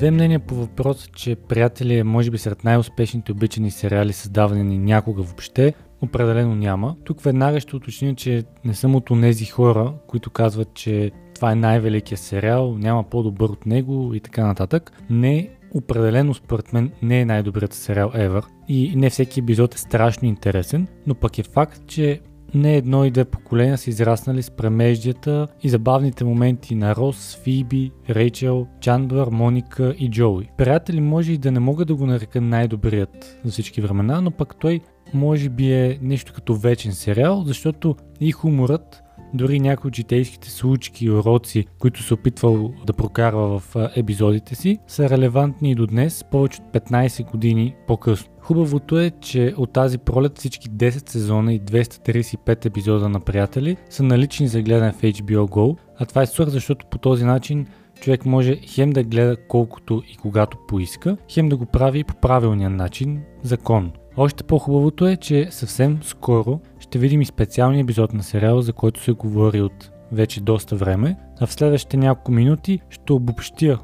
Две мнения по въпроса, че Приятели е може би сред най-успешните обичани сериали, създавани някога въобще, определено няма. Тук веднага ще уточня, че не съм от тези хора, които казват, че това е най-великият сериал, няма по-добър от него и така нататък. Не, определено според мен не е най-добрият сериал ever и не всеки епизод е страшно интересен, но пък е факт, че не едно и две поколения са израснали с премеждията и забавните моменти на Рос, Фиби, Рейчел, Чандлър, Моника и Джоуи. Приятели може и да не мога да го нарека най-добрият за всички времена, но пък той може би е нещо като вечен сериал, защото и хуморът, дори някои от житейските случки и уроци, които се опитвал да прокарва в епизодите си, са релевантни и до днес, повече от 15 години по-късно. Хубавото е, че от тази пролет всички 10 сезона и 235 епизода на Приятели са налични за гледане в HBO Go, а това е свърх, защото по този начин човек може хем да гледа колкото и когато поиска, хем да го прави по правилния начин, закон. Още по-хубавото е, че съвсем скоро ще видим и специалния епизод на сериала, за който се говори от вече доста време, а в следващите няколко минути ще обобщя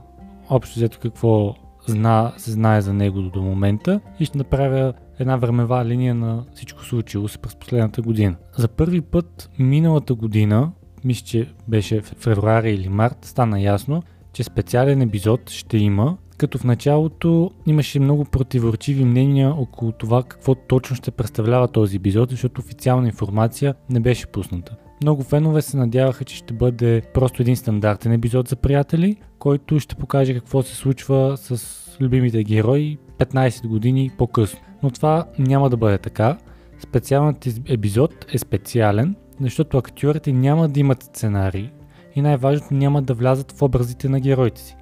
общо взето какво зна, се знае за него до момента и ще направя една времева линия на всичко случило се през последната година. За първи път миналата година, мисля, че беше в февруари или март, стана ясно, че специален епизод ще има, като в началото имаше много противоречиви мнения около това какво точно ще представлява този епизод, защото официална информация не беше пусната. Много фенове се надяваха, че ще бъде просто един стандартен епизод за приятели, който ще покаже какво се случва с любимите герои 15 години по-късно. Но това няма да бъде така. Специалният епизод е специален, защото актьорите няма да имат сценарий и най-важното няма да влязат в образите на героите си.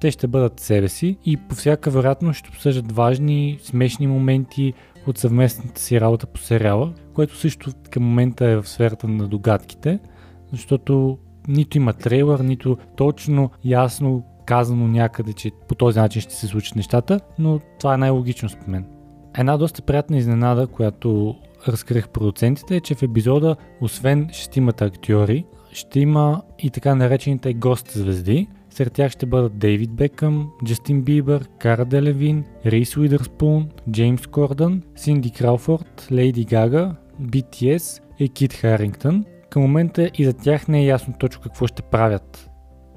Те ще бъдат себе си и по всяка вероятност ще обсъждат важни, смешни моменти от съвместната си работа по сериала, което също към момента е в сферата на догадките, защото нито има трейлър, нито точно ясно казано някъде, че по този начин ще се случат нещата, но това е най-логично според мен. Една доста приятна изненада, която разкрих продуцентите е, че в епизода, освен шестимата актьори, ще има и така наречените гост звезди. Сред тях ще бъдат Дейвид Бекъм, Джастин Бибър, Кара Делевин, Рейс Уидърспун, Джеймс Кордън, Синди Крауфорд, Лейди Гага, BTS и Кит Харингтън. Към момента и за тях не е ясно точно какво ще правят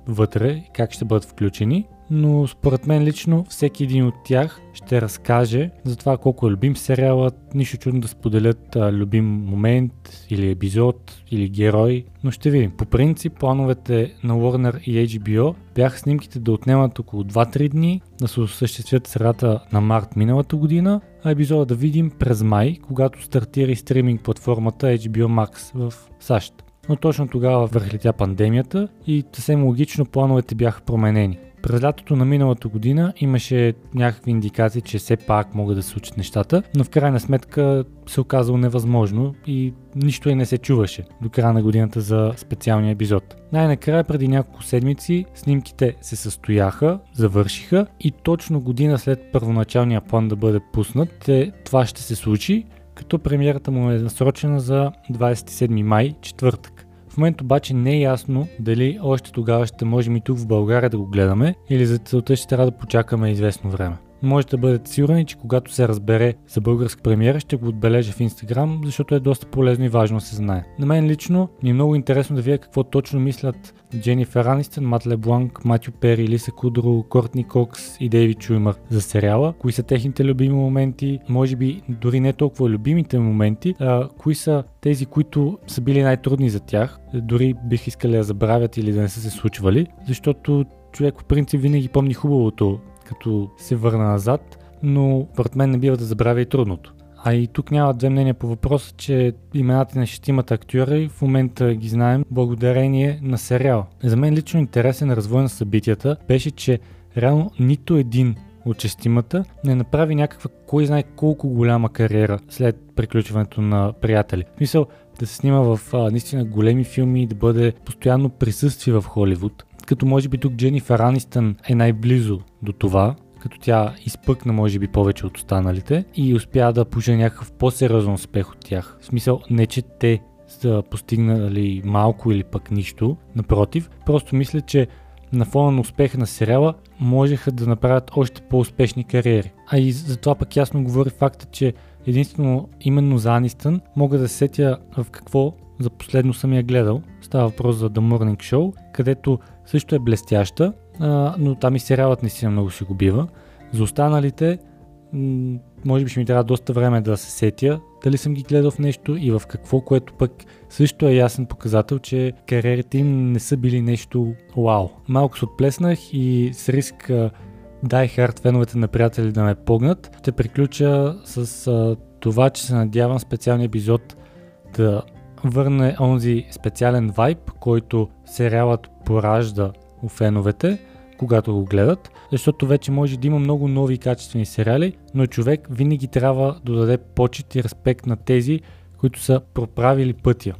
вътре, как ще бъдат включени, но според мен лично всеки един от тях ще разкаже за това колко е любим сериалът, нищо чудно да споделят а, любим момент или епизод или герой, но ще видим. По принцип плановете на Warner и HBO бяха снимките да отнемат около 2-3 дни, да се осъществят средата на март миналата година, а епизода да видим през май, когато стартира и стриминг платформата HBO Max в САЩ но точно тогава върхлетя пандемията и съвсем логично плановете бяха променени. През лятото на миналата година имаше някакви индикации, че все пак могат да се случат нещата, но в крайна сметка се оказало невъзможно и нищо и не се чуваше до края на годината за специалния епизод. Най-накрая преди няколко седмици снимките се състояха, завършиха и точно година след първоначалния план да бъде пуснат, това ще се случи като премиерата му е насрочена за 27 май, четвъртък. Момента обаче не е ясно дали още тогава ще можем и тук в България да го гледаме или за целта ще трябва да почакаме известно време. Може да бъдете сигурни, че когато се разбере за българска премиера, ще го отбележа в Instagram, защото е доста полезно и важно да се знае. На мен лично ми е много интересно да видя какво точно мислят Дженифер Анистън, Мат Лебланк, Матю Пери, Лиса Кудро, Кортни Кокс и Дейвид Чуймър за сериала, кои са техните любими моменти, може би дори не толкова любимите моменти, а кои са тези, които са били най-трудни за тях, дори бих искали да забравят или да не са се случвали, защото човек по принцип винаги помни хубавото като се върна назад, но според мен не бива да забравя и трудното. А и тук няма две мнения по въпроса, че имената на шестимата актьори в момента ги знаем благодарение на сериал. За мен лично интересен развой на събитията беше, че реално нито един от шестимата не направи някаква кой знае колко голяма кариера след приключването на приятели. В смисъл да се снима в а, наистина големи филми и да бъде постоянно присъствие в Холивуд като може би тук Дженифер Анистън е най-близо до това, като тя изпъкна може би повече от останалите и успя да пожа някакъв по-сериозен успех от тях. В смисъл не, че те са постигнали малко или пък нищо, напротив, просто мисля, че на фона на успеха на сериала можеха да направят още по-успешни кариери. А и за това пък ясно говори факта, че единствено именно за Анистън мога да сетя в какво за последно съм я гледал. Става въпрос за The Morning Show, където също е блестяща, а, но там и сериалът наистина много си го бива. За останалите, може би ще ми трябва доста време да се сетя дали съм ги гледал в нещо и в какво, което пък също е ясен показател, че кариерите им не са били нещо вау. Малко се отплеснах и с риск Die Hard феновете на приятели да ме погнат, ще приключа с а, това, че се надявам специалния епизод да върне онзи специален вайб, който сериалът поражда у феновете, когато го гледат, защото вече може да има много нови качествени сериали, но човек винаги трябва да даде почет и респект на тези, които са проправили пътя.